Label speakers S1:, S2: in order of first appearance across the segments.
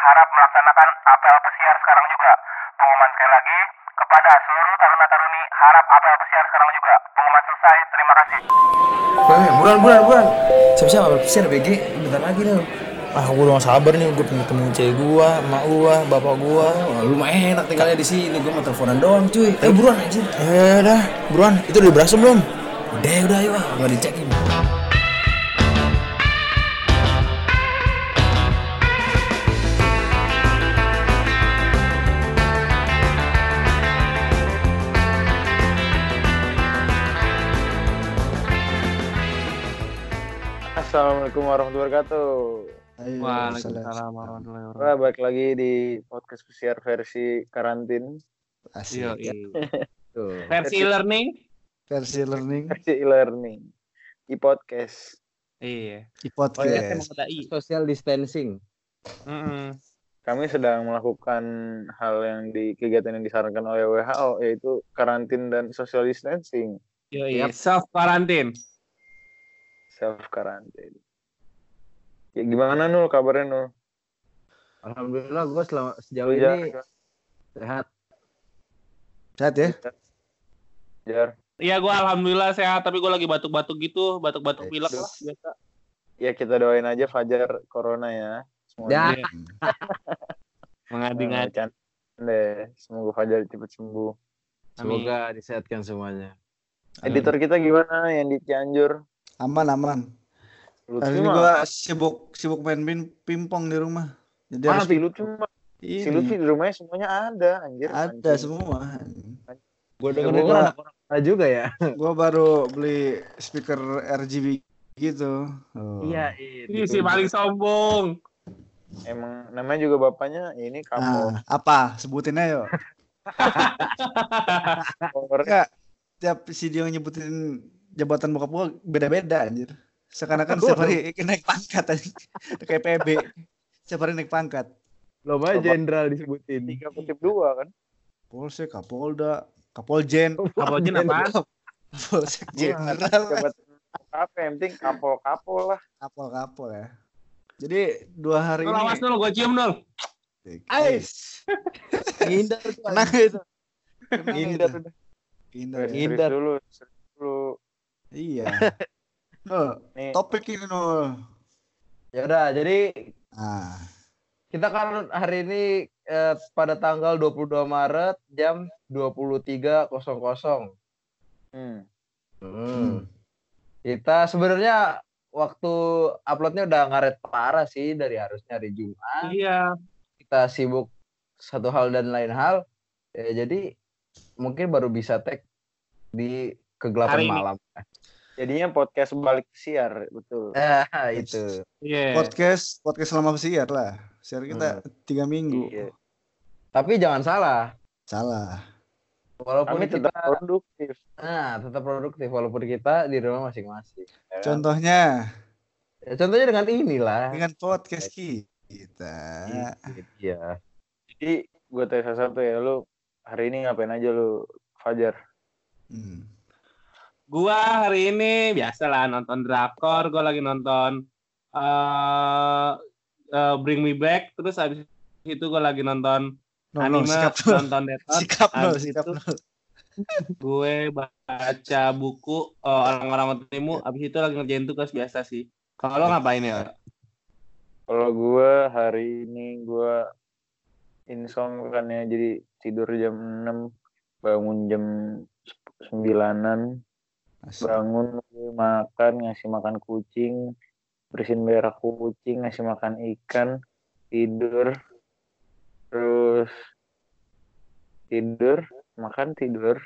S1: harap melaksanakan apel pesiar sekarang juga. Pengumuman sekali lagi, kepada seluruh taruna-taruni harap apel pesiar sekarang juga. Pengumuman selesai, terima kasih.
S2: Weh, buruan, buruan, buruan.
S3: Siapa-siapa pesiar BG bentar lagi nih. Ah, gue udah gak sabar nih, gue pengen ketemu cewek gua, emak gua, bapak gua.
S2: Wah, lu mah enak tinggalnya di sini. Gue mau teleponan doang, cuy. Ayo buruan anjir.
S3: Eh, dah, buruan. Itu udah berasa belum?
S2: Udah, udah, ayo. ah. Gak dicekin.
S4: Assalamualaikum warahmatullahi wabarakatuh.
S5: Waalaikumsalam warahmatullahi
S4: Wah,
S5: wabarakatuh.
S4: balik lagi di podcast pesiar versi karantin,
S2: Asik.
S5: Iya,
S2: ya.
S5: iya.
S2: Tuh.
S5: Versi learning?
S2: Versi learning
S4: versi e-learning, di podcast.
S5: Iya.
S2: di
S5: Oh iya, i.
S2: Social distancing.
S5: Mm-mm.
S4: Kami sedang melakukan hal yang di kegiatan yang disarankan oleh WHO yaitu karantin dan social distancing,
S5: Yo, iya. Self quarantine.
S4: self karantin. Ya gimana nul kabarnya nul?
S2: Alhamdulillah gue selama sejauh
S4: Jar,
S2: ini sehat. Sehat ya?
S4: Jar.
S5: Iya, gua alhamdulillah sehat, tapi gua lagi batuk-batuk gitu, batuk-batuk
S2: Eh,
S5: pilek lah biasa.
S4: Ya kita doain aja Fajar corona ya. Semoga
S2: Ya.
S5: Iya. Mengadi-ngadi.
S4: Canda deh. Semoga Fajar cepat sembuh.
S2: Semoga disehatkan semuanya.
S4: Editor kita gimana yang di Cianjur?
S6: aman aman hari ini gua sibuk sibuk main ping pingpong di rumah jadi
S4: Mana
S6: harus
S4: si Lutfi mah?
S6: ini
S4: Si Lutfi di rumahnya semuanya ada, anjir.
S6: ada
S4: anjing.
S6: semua
S2: Gue
S6: denger
S2: denger anak-anak juga ya.
S6: gua baru beli speaker RGB gitu oh.
S2: Iya,
S5: Ini si paling sombong.
S4: Emang namanya juga bapaknya ini kamu.
S6: nah apa sebutin ayo enggak tiap video nyebutin jabatan bokap gua beda-beda anjir seakan-akan setiap hari naik pangkat kayak PB setiap hari naik pangkat
S2: Belum aja jenderal disebutin.
S4: Tiga kutip dua kan?
S6: Polsek Kapolda Kapoljen
S5: Kapoljen apaan?
S6: Polsek Jenderal
S4: apa yang penting kapol-kapol lah.
S6: kapol kapol ya jadi dua hari
S5: awas
S6: ini
S5: nul, gua cium nul.
S6: Ais.
S2: Ngindar tuh.
S6: Kena itu.
S4: Ngindar.
S6: Ngindar.
S2: Ngindar.
S4: dulu, dulu.
S6: Iya. Nul,
S4: Nih,
S6: topik ini Nul.
S2: Ya udah, jadi
S6: Nah,
S2: kita kan hari ini eh, pada tanggal 22 Maret jam 23.00.
S4: hmm.
S2: Hmm. Kita sebenarnya waktu uploadnya udah ngaret parah sih dari harusnya hari Jumat.
S5: Iya.
S2: Kita sibuk satu hal dan lain hal. Ya, jadi mungkin baru bisa tag di kegelapan
S5: Hari ini.
S4: Jadinya podcast balik siar, betul.
S2: Ah, itu.
S5: Iya.
S6: podcast podcast selama siar lah. Siar kita tiga minggu.
S4: Iya.
S2: Tapi jangan salah,
S6: Salah.
S2: walaupun
S4: Kami
S2: kita
S4: tetap produktif.
S2: nah, tetap produktif walaupun kita di rumah masing-masing. ya kan?
S6: Contohnya
S2: Ya, contohnya dengan inilah.
S6: dengan podcast kita.
S2: Iya.
S4: Jadi gue tanya satu ya, lu hari ini ngapain aja lu, Fajar?
S6: Hmm.
S5: Gua hari ini biasalah nonton drakor, gua lagi nonton eh eh, Bring Me Back, terus habis itu gua lagi nonton
S6: Nul,
S5: anime,
S6: sikap Nul.
S5: nonton Death Note.
S6: Sikap
S5: Habis
S6: sikap
S5: gue baca buku eh, orang-orang Otimu, habis itu lagi ngerjain tugas biasa sih. Kalau lo ngapain ya?
S4: Kalau gue hari ini gue insomnia kan ya, jadi tidur jam 6, bangun jam 9-an,
S6: Asik.
S4: bangun makan, ngasih makan kucing, bersihin berak kucing, ngasih makan ikan, tidur, terus tidur, makan tidur,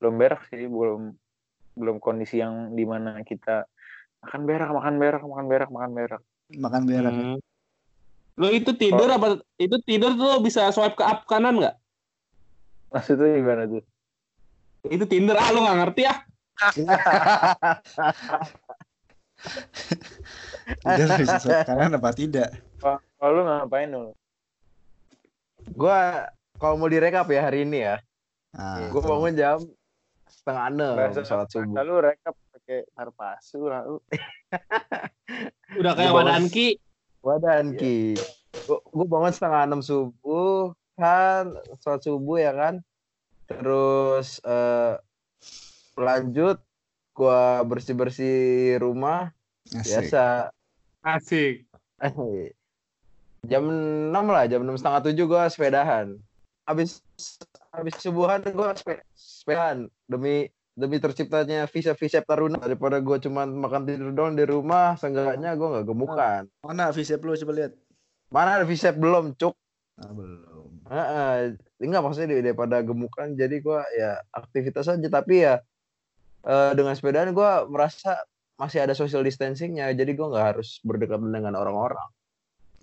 S4: belum berak sih, belum belum kondisi yang di mana kita makan berak, makan berak, makan berak, makan berak.
S6: Makan berak.
S5: Hmm. Lo itu tidur apa? Itu tidur tuh bisa swipe ke up kanan nggak?
S4: Maksudnya gimana tuh?
S5: Itu Tinder ah lo nggak ngerti ah?
S6: Tidur bisa swipe kanan apa tidak?
S4: Kalau lu ngapain lu?
S2: Gua kalau mau direkap ya hari ini ya.
S6: Nah,
S2: Gue bangun jam setengah enam sholat subuh.
S4: Lalu rekap pakai tarpasu lalu.
S5: Udah kayak Wadanki.
S2: Wadan Ki. Gua- gue bangun setengah enam subuh kan sholat subuh ya kan terus eh, lanjut gue bersih bersih rumah.
S6: Asik.
S2: biasa.
S5: Asik.
S2: jam 6 lah jam enam setengah tujuh gue sepedahan. Abis abis subuhan gue sepe, sepedahan. Demi demi terciptanya visa visa taruna. Daripada gue cuman makan tidur doang di rumah seenggaknya gue nggak gemukan.
S6: Mana visip lu coba lihat.
S2: mana ada visa? Belum cuk.
S6: Ah, belum.
S2: Heeh, enggak maksudnya di- daripada gemukan jadi gua ya aktivitas aja. Tapi ya eh, dengan sepedaan gua merasa masih ada social distancingnya jadi gua nggak harus berdekatan dengan orang-orang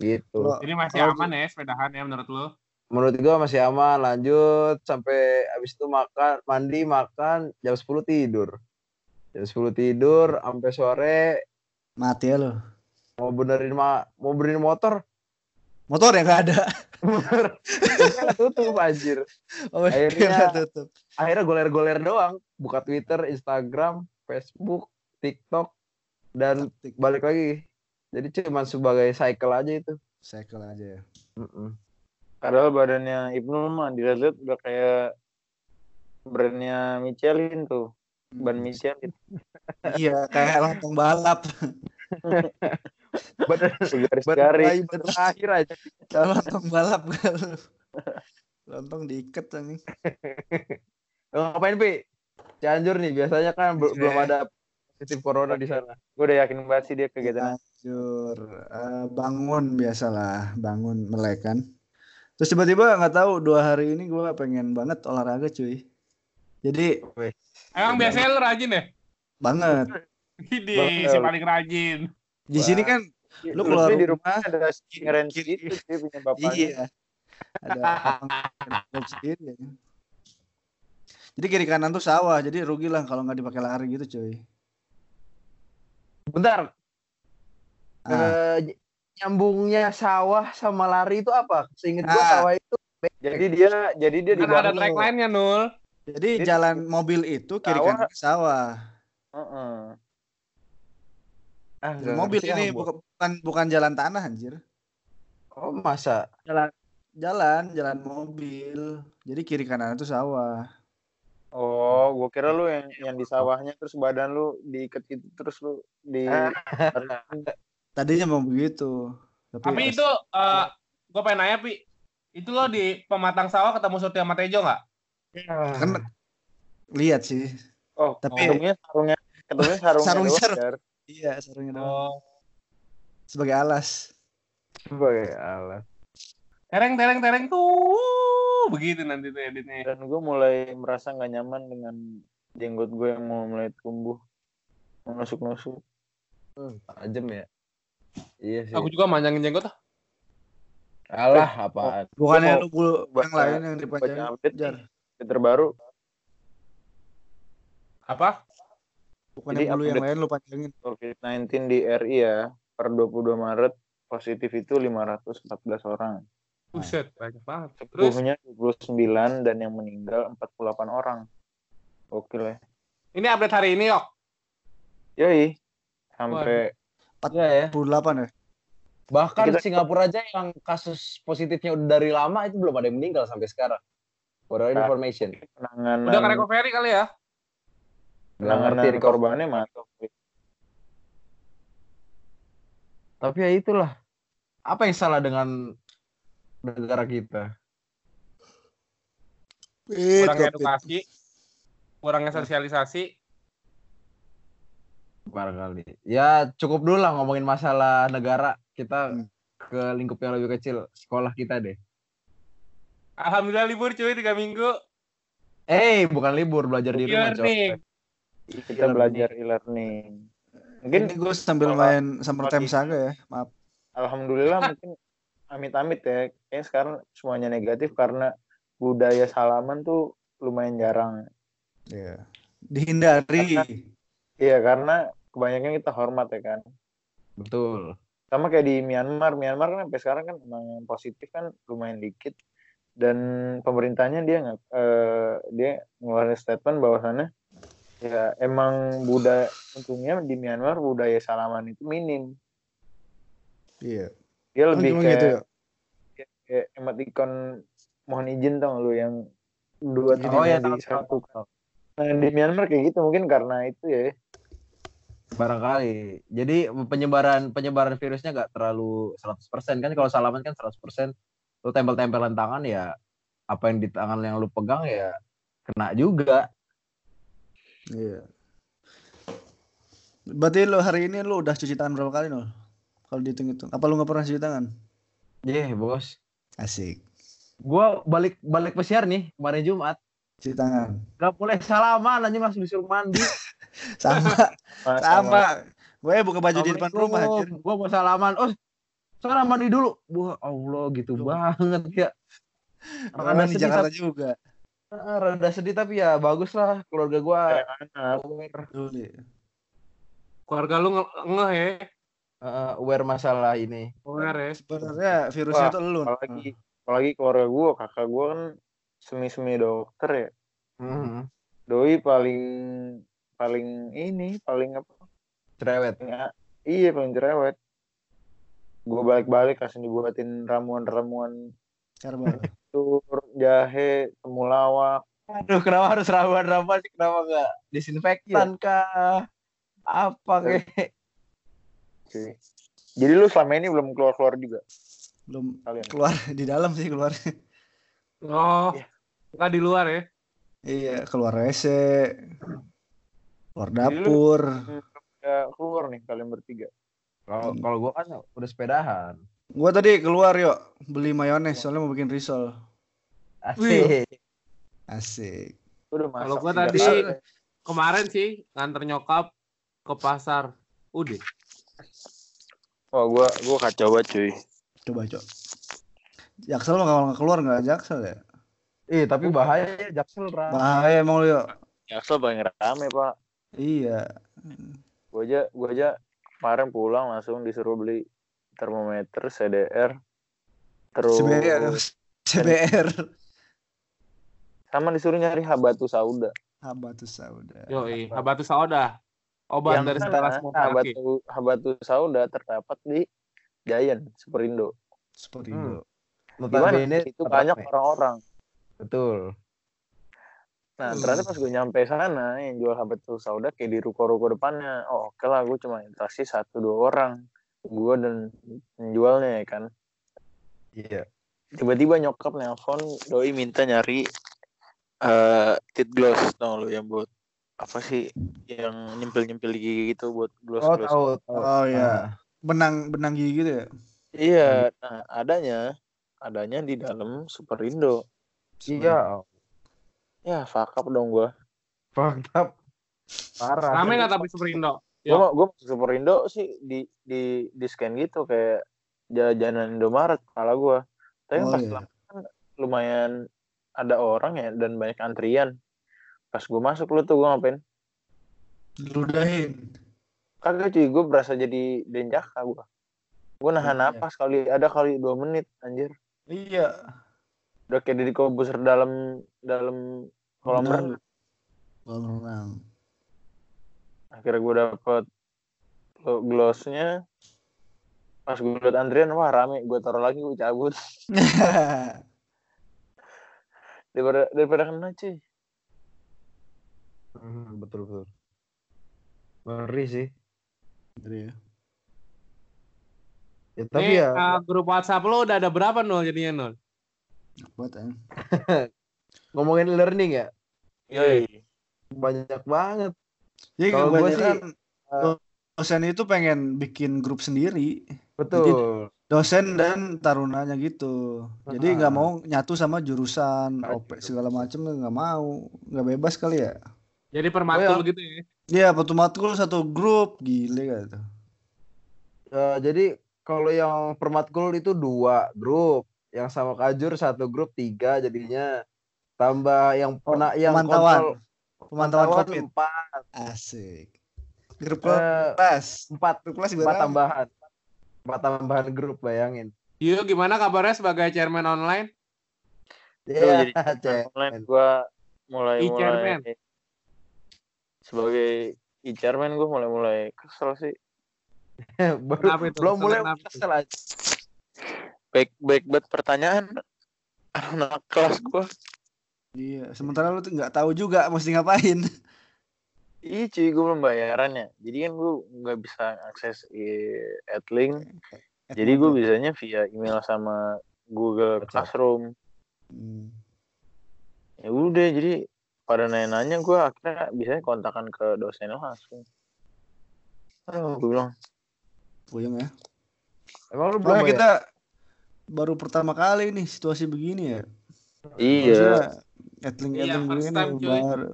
S2: gitu
S5: Jadi masih aman ya sepedahan ya menurut lu?
S2: menurut gua masih aman lanjut sampai habis itu makan mandi makan jam 10 tidur jam 10 tidur sampai sore
S6: Mati ya lu.
S2: mau benerin ma mau benerin motor
S6: Motor yang gak ada.
S2: tutup anjir
S6: Oh,
S2: Akhirnya-
S6: iya, tutup.
S2: akhirnya goler-goler doang buka Twitter, Instagram, Facebook, TikTok dan
S6: Taktik.
S2: balik lagi. Jadi cuma sebagai cycle aja itu.
S6: Cycle aja ya.
S2: Mm-mm.
S4: Padahal badannya Ibnu mah dilihat udah kayak brandnya Michelin tuh. Ban Michelin.
S6: Iya, kayak lontong balap.
S2: Badan
S4: Garis-garis.
S2: badan terakhir aja.
S6: Kayak lontong balap kan. Lontong diikat.
S2: Lo ngapain Pi? Cianjur nih biasanya kan bel-
S6: Iya.
S2: belum ada positif corona di sana.
S4: Gue udah yakin banget sih dia kegiatan.
S6: Hancur. Eh, bangun biasalah, bangun melek kan. Terus tiba-tiba nggak tahu dua hari ini gue pengen banget olahraga cuy. Jadi
S5: Emang biasanya lu rajin ya?
S6: banget.
S5: Ini si paling rajin.
S6: Di sini kan Lu
S4: Lu
S6: keluar
S4: di
S6: rumah,
S4: rumah ada keren
S6: kiri-
S4: gitu dia punya bapaknya.
S6: iya. Ada lapang sendiri ya. Jadi kiri kanan tuh sawah, jadi rugi lah kalau nggak dipakai lari gitu cuy.
S2: Bentar.
S6: Ah.
S2: eh, nyambungnya sawah sama lari itu apa? Seinget gua
S6: Ah.
S2: sawah itu
S4: Jadi dia jadi dia di
S5: Kan ada
S4: bawah.
S5: track lainnya Nul.
S6: Jadi
S4: Jadi-
S6: jalan mobil itu kiri
S4: Sawah.
S6: kanan sawah.
S4: Heeh.
S2: Ah,
S6: Jalan mobil ini
S2: ah, gua.
S6: bukan bukan jalan tanah anjir.
S2: Oh, masa?
S6: Jalan, jalan mobil. Jadi kiri kanan itu sawah.
S4: Oh, gua kira lu yang yang di sawahnya terus badan lu diikat gitu terus lu di
S6: Tadinya mau begitu. Tapi,
S5: Tapi itu eh gue pengen nanya Pi, itu lo di pematang sawah ketemu Surti sama Tejo nggak?
S6: kan lihat sih.
S4: Oh,
S6: Tapi-
S4: ketemunya sarungnya ketemunya sarungnya
S6: Sarung-
S4: doang,
S6: sarung. Iya, sarungnya doang.
S5: Oh.
S6: Sebagai alas.
S2: Sebagai alat.
S5: Tereng tereng tereng tuh begitu nanti tuh editnya.
S4: Dan gue mulai merasa nggak nyaman dengan jenggot gue yang mau mulai tumbuh menusuk-nusuk.
S2: Hmm, tajam ya. Iya sih.
S5: Aku juga manjangin jenggot ah.
S2: Alah, apaan?
S6: Bukannya
S4: mau
S6: lu bulu
S4: baca-
S6: yang lain yang
S4: nih, update terbaru.
S5: Apa?
S6: Bukannya
S4: Jadi
S6: yang
S4: update-
S6: lain lu panjangin.
S4: COVID-19 di RI ya per 22 Maret positif itu 514 orang.
S5: Buset, banyak banget. Terus
S4: Sembuhnya 29 dan yang meninggal 48 orang. Gokil ya.
S5: ini update hari ini yok.
S4: Yoi. Sampai
S2: Iya ya.
S6: 48 ya?
S2: Bahkan
S4: Kita-
S2: Singapura aja yang kasus positifnya udah dari lama itu belum ada yang meninggal sampai sekarang. For
S4: Nah.
S2: information.
S4: penanganan
S5: Udah ke recovery kali ya?
S2: Nggak ngerti di
S4: korbannya mantap.
S2: Tapi ya itulah. Apa yang salah dengan negara kita?
S6: Covid.
S5: edukasi, kurangnya sosialisasi.
S2: Barangkali. Ya cukup dulu lah ngomongin masalah negara. Kita
S6: Hmm.
S2: ke lingkup yang lebih kecil. Sekolah kita deh.
S5: Alhamdulillah libur cuy tiga minggu.
S2: Eh, bukan libur. Belajar di rumah. coy.
S4: Kita belajar e-learning. Mungkin
S6: Ini gue sambil main Summer Time Saga ya. Maaf.
S4: alhamdulillah mungkin amit-amit ya. Kayaknya sekarang semuanya negatif karena budaya salaman tuh lumayan jarang.
S6: Iya. Dihindari.
S4: Iya, karena kebanyakan kita hormat ya kan.
S2: Betul.
S4: Sama kayak di Myanmar. Myanmar kan sampai sekarang kan emang yang positif kan lumayan dikit. Dan pemerintahnya dia nggak eh, dia ngeluarin statement bahwasannya ya emang budaya untungnya di Myanmar budaya salaman itu minim.
S6: Iya.
S4: Dia lebih
S6: Emang
S4: kayak
S6: gitu ya?
S4: kayak emoticon mohon izin tau lu yang dua tangan
S2: oh ya,
S4: di satu nah di Myanmar kayak gitu mungkin karena itu ya.
S2: Barangkali. Jadi penyebaran penyebaran virusnya nggak terlalu 100% kan kalau salaman kan 100% lu tempel-tempelan tangan ya apa yang di tangan yang lu pegang ya kena juga
S6: Iya. Berarti lo hari ini lo udah cuci tangan berapa kali nol? Kalau dihitung-hitung. Apa lu nggak pernah cuci tangan?
S2: Iya bos
S6: Asik.
S2: gua balik balik pesiar nih kemarin Jumat
S6: Cuci tangan.
S2: Gak boleh salaman aja langsung disuruh mandi
S6: Sama, sama. Gue buka baju di depan rumah.
S2: Gue mau salaman. Oh, salaman di dulu. Wah, Allah gitu
S6: Tuh.
S2: banget ya.
S6: Karena di Jakarta juga.
S2: Rada sedih tapi ya bagus lah keluarga gua. aware,
S6: Dulu.
S5: Keluarga lu nge, nge ya.
S2: eh, aware masalah ini.
S5: Aware ya.
S6: Sebenarnya virusnya
S4: Wah,
S6: tuh lu.
S4: apalagi apalagi keluarga gue kakak gue kan semi semi dokter ya
S2: Hmm,
S4: doi paling paling ini paling apa
S2: cerewet.
S4: paling a- iya paling cerewet gue balik balik langsung dibuatin ramuan
S6: Herbal.
S4: tur jahe temulawak
S2: Aduh, kenapa harus rawan-rawan sih? Kenapa nggak disinfektan kah? Apa kek?
S4: cuy jadi lu selama ini belum keluar keluar juga
S6: Belum
S4: kalian
S6: keluar di dalam sih keluar.
S5: Oh.
S4: Iya.
S5: Enggak di luar ya.
S6: iya, keluar WC. Keluar
S4: Jadi lu-
S6: dapur.
S4: ya keluar nih kalian bertiga
S2: Kalau kalau gua kan udah sepedahan.
S6: Gua tadi keluar yuk beli mayones soalnya mau bikin risol.
S2: Asik.
S6: Asik.
S4: Udah masak
S5: Kalau gua
S4: juga.
S5: tadi kemarin sih nganter nyokap ke pasar. Udah.
S4: wah gua gua kacau banget cuy
S6: Coba cok. Jaksel lo kalau nggak keluar nggak jaksel ya?
S2: Ih, tapi bahaya ya Jaksel, Ra.
S6: Bahaya emang lo yuk.
S4: Jaksel paling rame pak
S6: Iya.
S4: gua aja gua aja kemarin pulang langsung disuruh beli termometer CDR terus
S6: CBR. CBR.
S4: sama disuruh nyari habatu sauda
S6: Habatus sauda.
S5: Yoi, Habatus Sauda. Obat
S4: yang
S5: dari setelah
S4: habatu habatu sauda terdapat di Giant Superindo
S6: Superindo.
S4: gimana
S2: Notabene
S4: itu banyak orang-orang
S2: Betul.
S4: nah
S6: Hmm.
S4: ternyata pas gue nyampe sana yang jual habatu sauda kayak di ruko-ruko depannya oh oke lah gue cuma interaksi satu dua orang gue dan penjualnya ya kan
S2: Iya.
S4: tiba-tiba nyokap nelpon doi minta nyari eh tit gloss tau lo yang buat apa sih yang nyempil-nyempil di gigi gitu buat gloss
S2: Oh,
S4: gloss
S2: tahu, tahu.
S6: Oh iya.
S2: Ah.
S6: Benang benang gigi gitu ya?
S4: iya nah adanya adanya di dalam Superindo
S2: Iya.
S4: ya fuck up dong gue
S2: Fucked up. Parah.
S5: Rame nggak tapi Superindo?
S4: Gue mau gue masuk Superindo sih di di di scan gitu kayak jajanan Indomaret kepala gue tapi
S6: Oh,
S4: pas
S6: iya.
S4: kan lumayan ada orang ya dan banyak antrian pas gue masuk lu tuh gue ngapain
S6: Ludahin.
S4: kagak cuy gue berasa jadi denjaka gue gue nahan
S6: Oh, iya.
S4: napas kali ada kali dua menit anjir
S6: Iya.
S4: udah kayak di kobuser dalam dalam kolam renang
S6: Kolam renang.
S4: Akhirnya gue dapet lo- glossnya pas gue liat antrian wah rame gue taruh lagi gue cabut daripada daripada kena cuy
S2: Hmm, betul betul. Ngeri sih.
S6: Iya.
S2: Ya, tapi
S5: Nih,
S2: ya
S5: eh, grup WhatsApp lo udah ada berapa nol jadinya nol?
S6: Buat eh.
S2: ngomongin learning ya
S4: Yoi.
S2: banyak banget.
S6: Ya
S2: Kalau
S6: kebanyakan
S2: sih,
S6: dosen itu pengen bikin grup sendiri.
S2: Betul.
S6: Dosen dan tarunanya gitu. Jadi nggak mau nyatu sama jurusan,
S2: Ah,
S6: OP
S2: gitu.
S6: segala macem nggak mau, nggak bebas kali ya.
S5: Jadi
S2: Oh,
S5: permatul gitu ya.
S6: Iya, Patu Matkul satu grup, gile gitu.
S2: Eh, jadi kalau yang permatkul itu dua grup, yang sama kajur satu grup tiga jadinya tambah yang pernah yang
S6: Oh, Pemantauan,
S2: kontrol
S6: pemantauan COVID.
S2: empat
S6: Asik. Grup
S2: Eh,
S6: kelas,
S2: empat
S6: grup kelas
S2: empat tambahan empat tambahan grup bayangin.
S5: Yo, gimana kabarnya sebagai chairman online?
S4: Tuh,
S2: Iya,
S4: jadi
S2: Cek.
S4: online gue mulai mulai
S5: E-chairman.
S4: sebagai e-chairman gue mulai mulai kesel sih
S2: baru
S5: Kenapa itu?
S2: belum mulai kesel aja.
S4: baik baik buat pertanyaan anak kelas gua.
S6: Iya, sementara lu tuh nggak tahu juga mesti ngapain.
S4: Iya cuy, gue belum bayarannya. Jadi kan gue nggak bisa akses eh, Adlink. Jadi gue bisanya via email sama Google Classroom.
S6: Hmm.
S4: Ya udah, jadi pada nanya-nanya gue akhirnya bisanya kontakan ke dosen langsung. Aduh, gue bilang,
S6: Puyeng ya.
S2: Emang lu belum
S6: kita baru pertama kali nih situasi begini ya.
S4: iya.
S6: Etling
S5: Iya,
S6: etling
S5: first
S6: begini
S5: time, cuy.
S6: baru.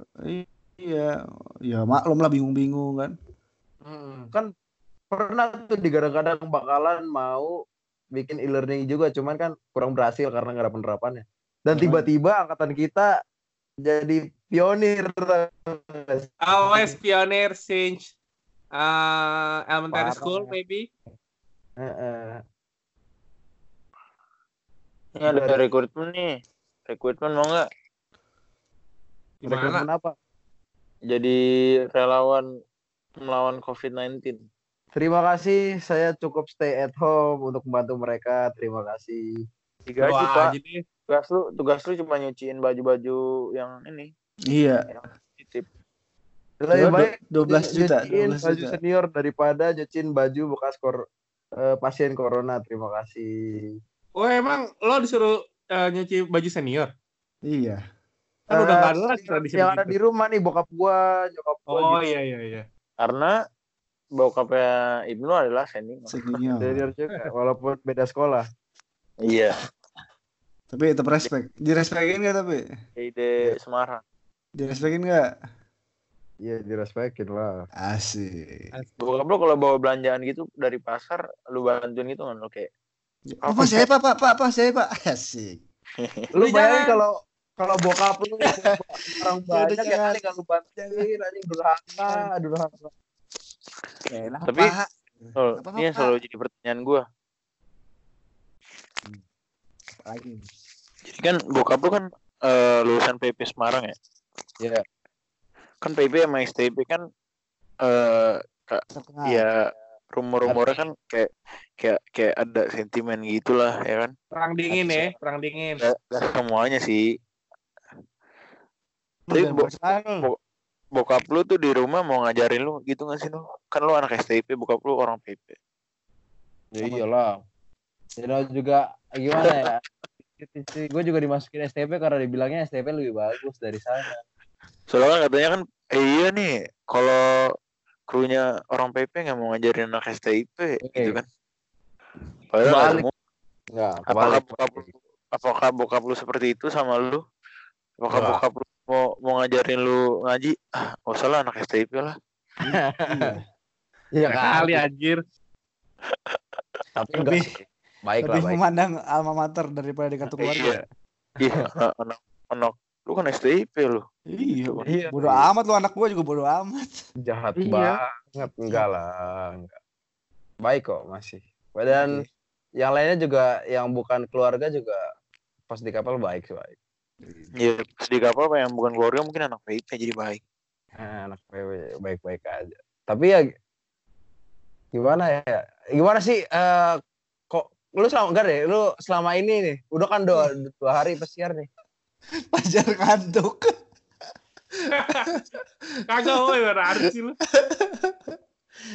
S6: Iya, ya maklum lah bingung-bingung kan.
S2: Hmm, kan pernah tuh digadang-gadang bakalan mau bikin e-learning juga, cuman kan kurang berhasil karena nggak ada penerapannya. Dan
S6: Hmm.
S2: tiba-tiba angkatan kita jadi pionir.
S5: Always pioneer since uh, elementary
S2: Parah.
S5: school maybe.
S2: Heeh.
S4: Ini ada rekrutmen nih. Rekrutmen mau nggak?
S5: Gimana?
S2: Rekrutmen apa?
S4: Jadi relawan melawan COVID-19.
S2: Terima kasih, saya cukup stay at home untuk membantu mereka. Terima kasih.
S4: Digaji
S5: Wah,
S4: pak.
S5: jadi
S4: Tugas lu, tugas lu cuma nyuciin baju-baju yang ini.
S6: Iya,
S4: Titip.
S2: Lebih baik
S6: 12 juta,
S2: nyuciin
S6: 12
S2: baju
S6: juta.
S2: senior daripada nyuciin baju bekas kor eh, pasien corona. Terima kasih.
S5: Oh emang lo disuruh uh, nyuci baju senior?
S6: Iya.
S5: Kan udah
S2: Eh,
S5: nggak ada lagi tradisi
S2: yang ada di rumah nih bokap gua, nyokap gua
S5: Oh
S2: gitu.
S5: iya iya iya.
S4: Karena bokapnya Ibnu adalah senior.
S6: Senior.
S2: Senior juga, walaupun beda sekolah.
S4: Iya.
S6: Tapi tetap respect. Direspekin nggak tapi?
S4: Ide Semarang.
S6: Direspekin nggak?
S2: Iya, direspekin lah.
S6: Asik.
S4: Bokap lu kalau bawa belanjaan gitu dari pasar, lu bantuin gitu kan lo kayak
S6: Oh, pak saya pak, pak, pak, pak, saya pak. Asik.
S2: Lu bayangin kalau kalau bokap lu orang
S6: Ya
S2: banyak ya kali kalau bantuin anjing durhaka, durhaka.
S6: Ya elah,
S4: Tapi- oh,
S6: Apa,
S4: ini yang selalu jadi pertanyaan gua.
S6: Lagi.
S4: Jadi kan bokap lu kan eh, lulusan PP Semarang ya.
S2: Iya.
S4: Kan PP sama STP kan eh
S6: Setengah.
S4: ya rumor-rumornya kan kayak kayak kayak ada sentimen gitulah ya kan.
S5: Perang dingin ya, perang dingin.
S4: Gak, gak semuanya sih. Tapi bo- bokap lu tuh di rumah mau ngajarin lu gitu gak sih lu? Kan lu anak STP, bokap lu orang PP.
S2: Ya iyalah. Ya juga gimana ya? Gue juga dimasukin STP karena dibilangnya STP lebih bagus dari sana.
S4: Soalnya kan katanya kan, eh iya nih, kalau krunya orang PP nggak mau ngajarin anak STIP gitu kan. Padahal nggak semua.
S2: Enggak,
S4: apakah bokap lu, apakah bokap lu seperti itu sama lu? Apakah bokap lu mau mau ngajarin lu ngaji? Ah, nggak usah lah anak STIP lah.
S2: Iya
S5: Kali anjir.
S2: Tapi enggak
S6: Lebih-
S2: sih. Baik lah,
S6: Lebih
S2: baik.
S6: memandang alma mater daripada di kartu
S4: Iya.
S6: keluarga.
S4: Iya, anak, anak lu kan STIP lu.
S6: Iya.
S2: Iya.
S6: Bodoh amat lu anak gua juga bodoh amat.
S2: Jahat
S5: Iya.
S2: banget. Enggak lah, enggak. Baik kok masih. Dan yang lainnya juga yang bukan keluarga juga pas di kapal baik sih baik.
S4: Ya, di kapal apa yang bukan keluarga mungkin anak PP jadi baik.
S2: Nah, anak PW baik-baik aja. Tapi ya gimana ya? Gimana sih eh, kok lu selama enggak deh, lu selama ini nih udah kan dua, dua hari pesiar nih.
S6: Pajar ngantuk.
S5: Kagak woi berarti sih lu.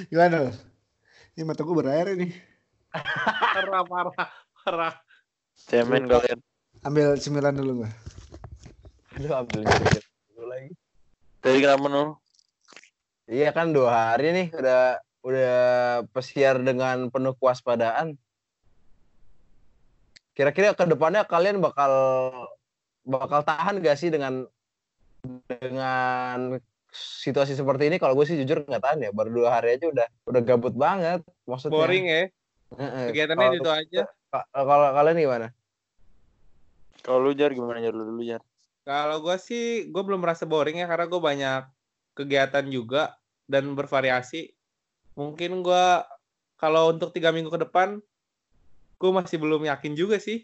S6: Gimana lu? Ini mata gua berair ini.
S5: Parah parah parah.
S4: Cemen kalian.
S6: Ambil cemilan dulu gua.
S2: Aduh, ambil dulu lagi.
S4: Tadi kenapa lu?
S2: Iya kan dua hari nih udah udah pesiar dengan penuh kewaspadaan. Kira-kira ke depannya kalian bakal bakal tahan gak sih dengan dengan situasi seperti ini? Kalau gue sih jujur nggak tahan ya. Baru dua hari aja udah udah gabut banget. Maksudnya.
S5: Boring ya.
S2: Heeh.
S5: Kegiatannya itu aja.
S2: ka- Kalau kalian gimana?
S4: Kalau lu jar gimana jar lu dulu jar?
S5: Kalau gue sih, gue belum merasa boring ya karena gue banyak kegiatan juga dan bervariasi. Mungkin gue kalau untuk tiga minggu ke depan, gue masih belum yakin juga sih.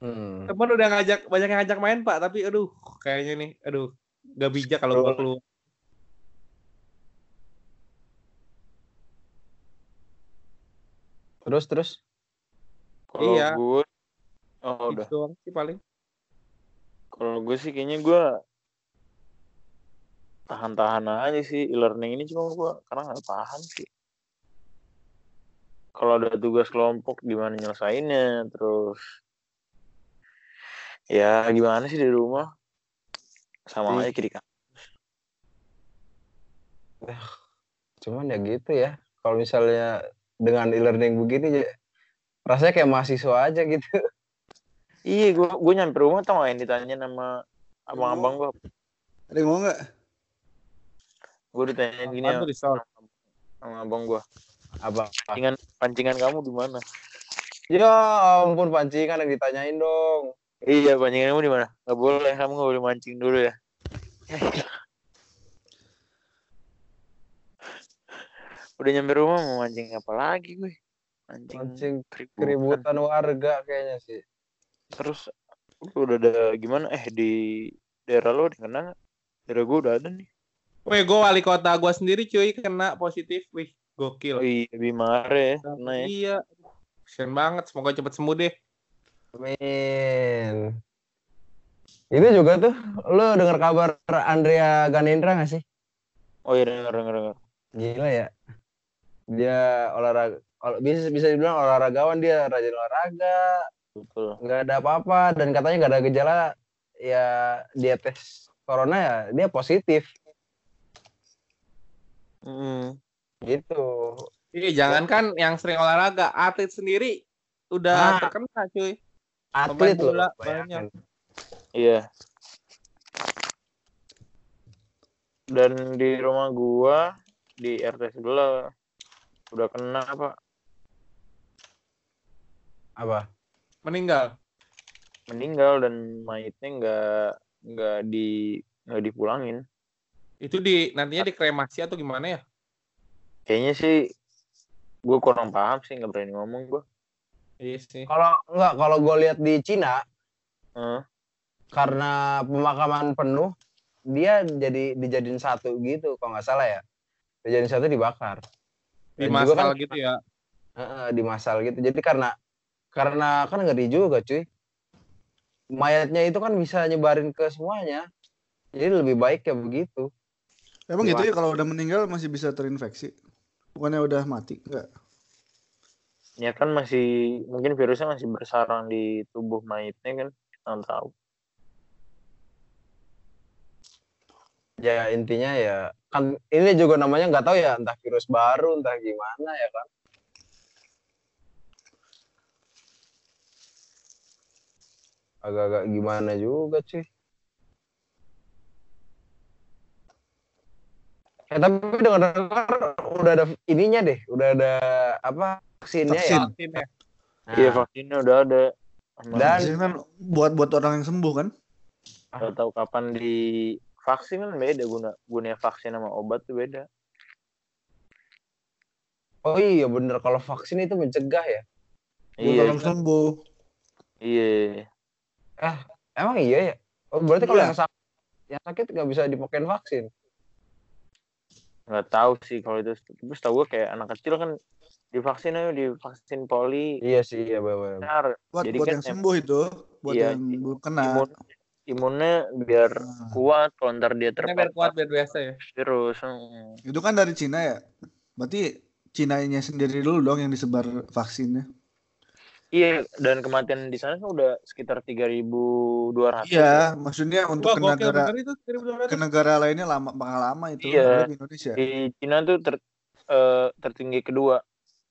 S2: Hmm.
S5: Temen udah ngajak banyak yang ngajak main pak, tapi aduh kayaknya nih, aduh gak bijak kalau gue keluar.
S2: Terus terus.
S4: Kalau
S5: Iya.
S4: gue Oh, udah.
S5: Itu doang sih paling.
S4: Kalau gue sih kayaknya gue tahan-tahan aja sih e-learning ini cuma gue karena nggak paham sih. Kalau ada tugas kelompok gimana nyelesainnya, terus ya gimana sih di rumah sama aja kiri kanan.
S2: Cuman ya gitu ya. Kalau misalnya dengan e-learning begini ya rasanya kayak mahasiswa aja gitu.
S4: Iya, gue gue nyampe rumah tau gak yang ditanya sama abang-abang gue.
S6: Ada yang mau nggak?
S4: Gue ditanyain gini
S5: Apaan
S4: sama, abang gue.
S2: Apa?
S4: Pancingan pancingan kamu di mana?
S2: Ya ampun pancingan yang ditanyain dong.
S4: Iya, pancingan kamu di mana? Gak boleh, kamu gak boleh mancing dulu ya. Udah nyampe rumah mau mancing apa lagi gue? Mancing,
S2: Mancing
S4: keributan.
S2: Keributan warga kayaknya sih.
S4: Terus lu udah ada gimana? Eh di daerah lo ada kena nggak? Daerah gue udah ada nih.
S5: Weh, gue wali kota gue sendiri cuy kena positif. Wih, gokil.
S4: Iya, Bimare ya. Kena ya.
S5: Iya. Kasian banget. Semoga cepet sembuh deh.
S2: Amin. Itu juga tuh, lu dengar kabar Andrea Ganendra gak sih?
S4: Oh iya denger denger denger.
S2: Gila ya. Dia olahraga, ol- bisa bisa dibilang olahragawan dia rajin olahraga,
S4: Betul.
S2: nggak ada apa-apa dan katanya nggak ada gejala. Ya dia tes corona ya dia positif
S4: Mm.
S2: gitu.
S5: Iya, jangankan yang sering olahraga, atlet sendiri udah
S2: Ah.
S5: terkena cuy.
S2: Atlet loh. bayangin.
S4: Iya. Dan di rumah gua di RT sebelah udah kena apa?
S2: Apa?
S5: Meninggal.
S4: Meninggal dan mayitnya nggak nggak di nggak dipulangin.
S5: Itu di nantinya dikremasi atau gimana ya?
S4: Kayaknya sih gue kurang paham sih nggak berani ngomong gua.
S5: Iya sih.
S2: Kalau nggak kalau gue lihat di Cina
S4: Heeh.
S2: karena pemakaman penuh dia jadi dijadiin satu gitu kalau nggak salah ya dijadiin satu dibakar
S5: Di masal
S2: kan-
S5: gitu ya.
S2: Heeh, di masal gitu jadi karena karena kan ngeri juga cuy mayatnya itu kan bisa nyebarin ke semuanya jadi lebih baik ya begitu
S6: Emang
S2: Gimana?
S6: gitu ya kalau udah meninggal masih bisa terinfeksi? Bukannya udah mati? Enggak.
S4: Ya kan masih mungkin virusnya masih bersarang di tubuh mayitnya kan kita nggak tahu.
S2: ya intinya ya kan ini juga namanya nggak tahu ya entah virus baru entah gimana ya kan agak-agak gimana juga cuy Eh tapi dengar-dengar udah ada ininya deh, udah ada apa vaksinnya
S6: Vaksin.
S2: ya.
S5: Vaksin ya.
S2: Nah,
S4: Iya vaksinnya udah ada.
S2: Dan-
S6: Vaksin kan buat buat orang yang sembuh kan?
S4: nggak tahu kapan di vaksin kan beda guna gunanya vaksin sama obat tuh beda.
S2: oh iya bener kalau vaksin itu mencegah ya.
S6: Buat
S4: Iya,
S6: orang sembuh.
S4: iya.
S2: Emang iya ya. Oh, berarti kalau
S6: Iya.
S2: yang sakit yang sakit nggak bisa dipakein vaksin.
S4: Nggak tahu sih kalau itu. Terus tahu gue kayak anak kecil kan divaksin aja divaksin poli.
S2: Iya sih, iya benar.
S6: Buat
S4: Jadi
S6: buat
S4: kan
S6: yang sembuh itu, buat
S4: Iya,
S6: yang belum kena.
S4: Imun imunnya biar
S6: Nah,
S4: kuat kalau ntar dia
S5: Ini biar kuat
S4: terpapar
S5: biar biasa ya.
S4: virus. Hmm.
S6: itu kan dari Cina ya. Berarti Cinanya sendiri dulu dong yang disebar vaksinnya.
S4: Iya, dan kematian di sana kan udah sekitar 3.200.
S6: Iya, maksudnya untuk
S5: Wah,
S6: ke negara
S5: itu 1200.
S6: ke negara lainnya lama bakal lama itu
S4: Iya.
S6: apalagi Indonesia.
S4: Di Cina tuh ter, eh, tertinggi kedua.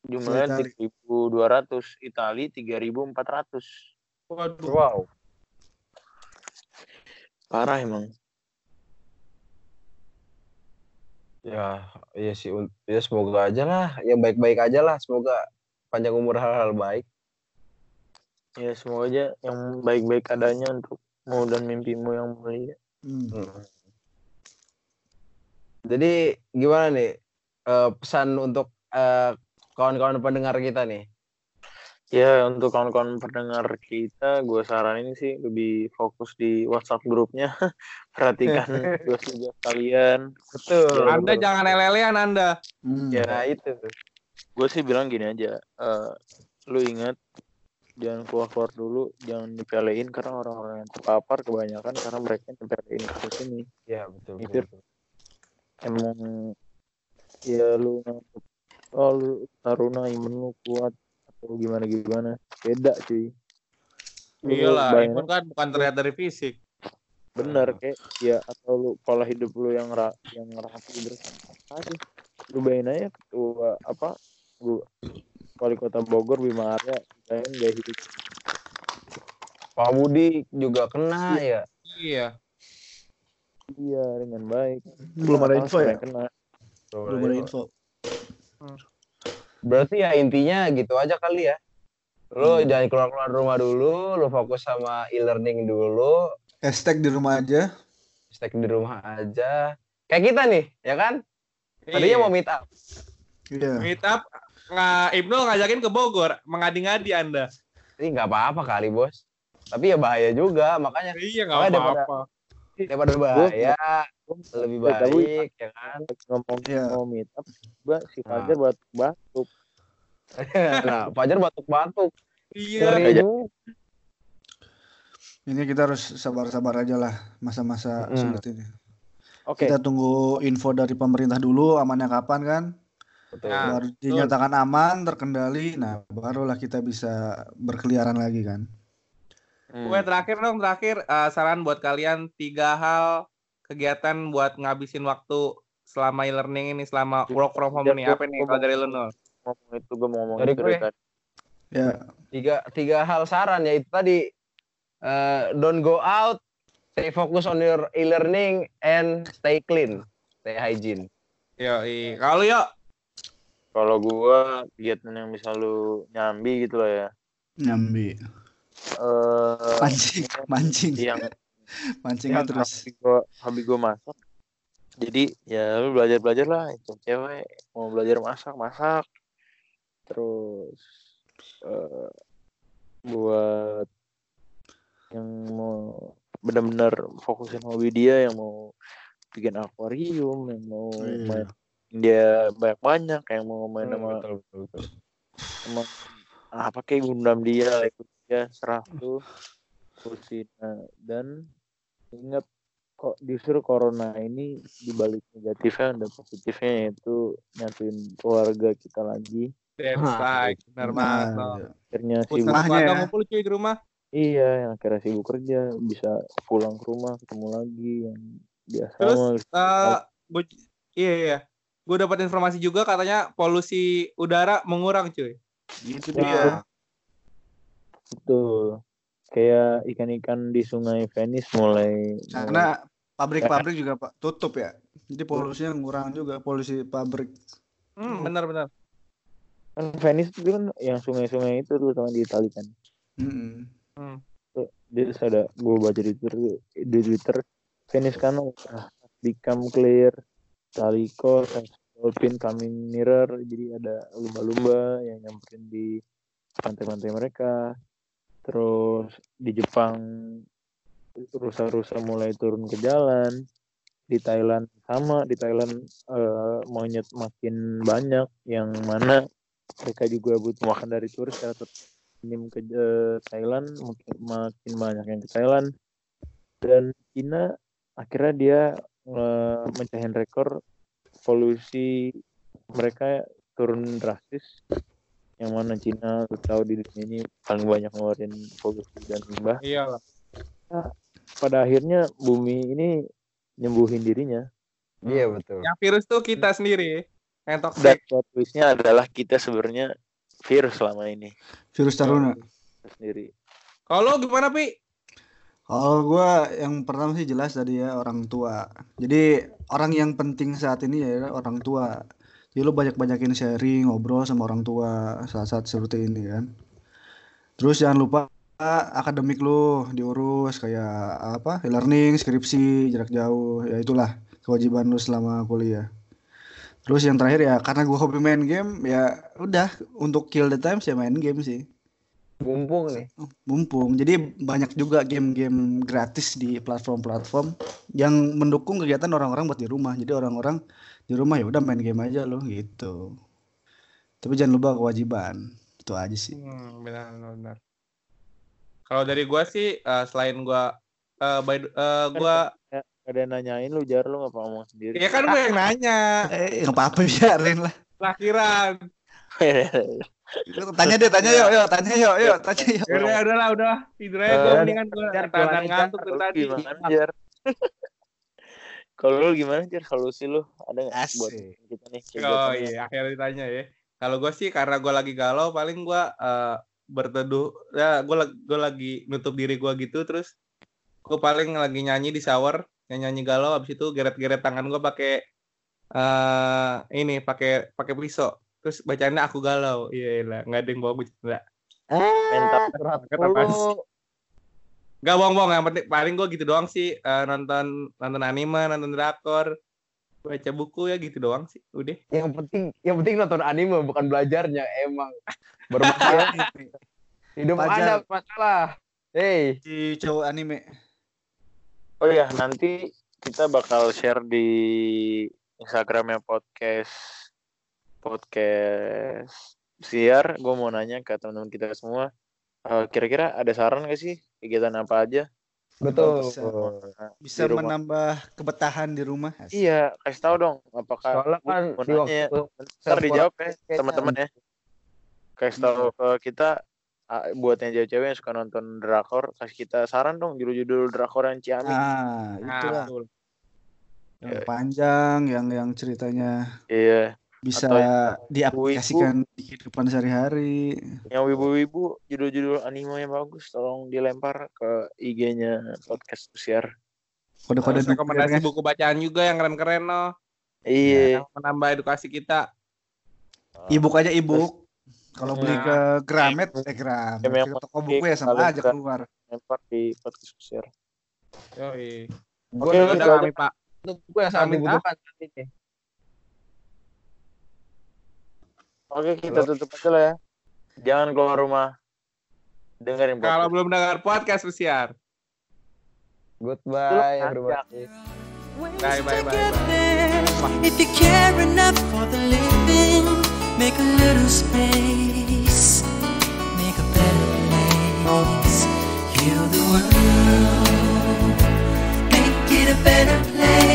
S4: Jumlahnya
S6: Itali.
S4: 3.200, Itali 3.400.
S5: Waduh.
S2: Wow.
S4: Parah emang.
S2: Ya, iya sih. Ya semoga aja lah, yang baik-baik aja lah. Semoga panjang umur hal-hal baik.
S4: Ya semoga aja yang baik-baik adanya untuk mau dan mimpimu yang mulia.
S6: Hmm.
S2: Hmm. Jadi gimana nih eh, pesan untuk eh, kawan-kawan pendengar kita nih?
S4: Ya untuk kawan-kawan pendengar kita, gue saranin sih lebih fokus di WhatsApp grupnya. Perhatikan tugas-tugas kalian.
S2: Betul.
S5: Anda jangan lelean Anda.
S6: Hmm.
S4: Ya
S2: Nah itu tuh.
S4: gue sih bilang gini aja. eh, lu ingat jangan keluar keluar dulu jangan dipelein karena orang-orang yang terpapar kebanyakan karena mereka yang nyepelein kasus ini
S2: Iya betul.
S4: Itu. emang ya lu oh lu taruna imun lu kuat atau gimana gimana beda cuy
S5: Iyalah, imun kan bukan terlihat dari fisik.
S4: bener kayak ya atau lu pola hidup lu yang ra yang rapi bersih aja lu bayangin aja ketua apa lu wali kota Bogor Bima Arya bayangin gaya hidup
S2: Pak Budi juga kena ya.
S5: Iya.
S4: dia dengan baik
S6: Belum ada info ya?
S4: kena
S6: Belum ada info.
S2: Berarti ya intinya gitu aja kali ya. Lu jangan keluar-keluar rumah dulu, lu fokus sama e-learning dulu,
S6: Hashtag di rumah aja.
S2: stay di rumah aja. Kayak kita nih, ya kan? Tadinya
S5: Iya.
S2: mau meet up.
S6: Iya.
S5: meet up nggak Ibnu ngajakin ke Bogor, mengadi-ngadi Anda.
S2: Ini nggak apa-apa kali, Bos. Tapi ya bahaya juga, makanya
S5: Iya, nggak
S2: Makanya daripada-
S5: apa-apa.
S2: daripada bahaya, lebih
S4: tahu
S2: baik, ya kan?
S4: ngomong
S6: Iya.
S4: mau meet up gua si
S2: Nah.
S4: Fajar batuk batuk
S2: nah, Fajar batuk-batuk.
S5: Iya.
S6: Ini kita harus sabar-sabar aja lah masa-masa
S2: Mm.
S6: sulit ini.
S4: oke
S6: Kita tunggu info dari pemerintah dulu amannya kapan kan?
S2: Betul.
S5: Nah.
S6: Baru dinyatakan aman, terkendali. Nah, barulah kita bisa berkeliaran lagi kan.
S4: Hmm.
S5: Gue terakhir dong, terakhir eh, saran buat kalian tiga hal kegiatan buat ngabisin waktu selama e-learning ini, selama work from home ini. Apa nih kalau dari lu Nul?
S4: ngomong itu gua mau ngomong
S2: Dari
S4: itu
S2: gue.
S6: Ya,
S2: Tiga, tiga hal saran yaitu tadi eh, don't go out, stay focus on your e-learning and stay clean, stay hygiene.
S5: Yo, kalau yuk
S4: kalau gua kegiatan yang bisa lu nyambi gitu lah ya
S6: nyambi.
S4: eh
S6: Mancing, mancing.
S4: yang
S6: Mancing
S4: yang
S6: terus.
S4: hobi gua hobi gua masak jadi ya lu belajar belajar lah itu cewek mau belajar masak masak terus eh buat yang mau benar-benar fokusin hobi dia yang mau bikin akuarium yang mau
S6: Iya.
S4: main dia banyak banyak yang mau main sama
S2: betul, betul, betul.
S4: sama apa kayak gundam dia ikut dia serah tuh Nah, dan ingat kok justru corona ini dibalik negatifnya ada positifnya yaitu nyatuin keluarga kita lagi
S5: That's right, benar banget.
S6: Nah,
S5: Nol.
S4: akhirnya
S5: Pusat
S4: sibuk
S5: keluarga
S6: ya.
S5: ngumpul cuy di rumah.
S4: iya yang akhirnya sibuk kerja bisa pulang ke rumah ketemu lagi yang biasa
S5: Terus, gua, iya iya. Gue dapat informasi juga katanya polusi udara mengurang cuy.
S6: itu
S4: Iya.
S6: dia.
S4: betul kayak ikan-ikan di sungai Venice mulai
S6: Karena pabrik-pabrik juga Pak tutup ya. Jadi polusinya ngurang juga polusi pabrik.
S5: Hmm, benar-benar.
S4: kan Venice itu kan yang sungai-sungai itu tuh sama di Itali kan
S6: Mm-mm.
S4: Tuh, dia terus ada gue baca di Twitter di Twitter Venice kan ah, become clear Taliko dolphin coming nearer jadi ada lumba-lumba yang nyamperin di pantai-pantai mereka. Terus di Jepang rusa-rusa mulai turun ke jalan. Di Thailand sama di Thailand eh, monyet makin banyak yang mana mereka juga butuh makan dari turis karena minim ke eh, Thailand mungkin makin banyak yang ke Thailand. Dan Cina akhirnya dia eh, mencahin rekor polusi mereka turun drastis yang mana Cina tahu di dunia ini paling banyak ngeluarin polusi dan limbah
S5: Iyalah.
S4: pada akhirnya bumi ini nyembuhin dirinya
S2: Iya betul.
S5: Yang virus tuh kita sendiri. Yang
S4: dan
S5: toxic.
S4: plot twistnya adalah kita sebenarnya virus selama ini
S6: Virus Taruna.
S4: Sendiri
S5: Kalau gimana, Pi?
S6: Kalau gua yang pertama sih jelas tadi ya orang tua. Jadi orang yang penting saat ini ya orang tua. Jadi lu banyak-banyakin sharing, ngobrol sama orang tua saat-saat seperti ini kan. Terus jangan lupa akademik lu diurus kayak apa? E-learning, skripsi, jarak jauh, ya itulah kewajiban lu selama kuliah. Terus yang terakhir ya karena gua hobi main game ya udah untuk kill the time ya main game sih
S2: Mumpung nih.
S6: mumpung. Jadi banyak juga game-game gratis di platform-platform yang mendukung kegiatan orang-orang buat di rumah. Jadi orang-orang di rumah ya udah main game aja loh gitu. Tapi jangan lupa kewajiban. Itu aja sih.
S5: Hmm, benar, benar. Kalau dari gua sih eh, selain gua eh by eh, gua
S4: Ada yang nanyain lu jar lu ngapa ngomong sendiri.
S5: ya kan gua yang nanya
S6: Eh, nggak apa-apa biarin lah.
S5: lakhiran.
S6: Tanya deh, tanya yuk, yuk, tanya yuk, yuk, tanya yuk.
S5: Ya udah udahlah udah tidur aja gua mendingan gua
S4: Jar,
S5: tahan ngantuk dari tadi.
S4: Kalau lu gimana jar? Kalau sih lu ada nggak buat kita nih?
S5: Oh iya, akhirnya ditanya ya. Kalau gue sih karena gue lagi galau, paling gue eh, berteduh. Ya, gue gue lagi nutup diri gue gitu, terus gue paling lagi nyanyi di shower, yang nyanyi galau. Abis itu geret-geret tangan gue pakai eh ini, pakai pakai pisau. Terus bacaannya aku galau. Iya lah, nggak ada yang bawa bercanda.
S4: Mental
S2: Curhat
S5: Kata pas.
S2: mulu.
S5: Gak bohong-bohong, yang penting paling gue gitu doang sih. eh, nonton nonton anime, nonton drakor, baca buku ya gitu doang sih. Udah.
S2: Yang penting yang penting nonton anime bukan belajarnya emang. Bermasalah. Hidup
S6: Pelajar.
S2: ada masalah. Hei,
S6: Si cowok anime.
S4: Oh ya, nanti kita bakal share di Instagramnya podcast podcast siar. Gue mau nanya ke teman-teman kita semua. eh, kira-kira ada saran gak sih kegiatan apa aja?
S2: betul.
S6: Bisa. Bisa menambah kebetahan di rumah.
S4: Iya, kasih tahu dong. Apakah
S2: Soalnya kan di
S4: nanya ya.
S2: waktu
S4: ntar dijawab ya teman-teman ya. Kasih tahu ke kita ah, buat yang cewek-cewek yang suka nonton drakor, kasih kita saran dong judul-judul drakor yang ciamik.
S6: Ah,
S5: Nah,
S6: itulah.
S5: betul.
S6: Yang panjang, yang yang ceritanya
S4: Iya,
S6: bisa
S4: Atau
S6: diaplikasikan di kehidupan sehari-hari.
S4: yang wibu-wibu judul-judul anime yang bagus tolong dilempar ke IG-nya podcast siar.
S6: Kode-kode
S5: rekomendasi buku bacaan juga yang keren-keren no.
S4: Iya.
S5: Yang menambah edukasi kita.
S6: Ebook aja ebook. Kalau beli
S5: Nah.
S6: ke Gramet, eh Gramet,
S4: yang
S6: ke toko buku ya sama aja keluar.
S4: lempar di podcast siar.
S5: Yoi.
S2: Gue
S4: itu
S5: Udah kami Pak.
S2: gue yang sangat dibutuhkan
S4: Oke, kita Halo. tutup aja lah ya. Jangan keluar rumah. Dengerin podcast.
S5: Kalau belum dengar podcast Mesiar.
S2: Goodbye everybody.
S5: Bye bye. bye.
S7: If you care enough for the living, make a little space. Make a better place. Heal the world. Make it a better place.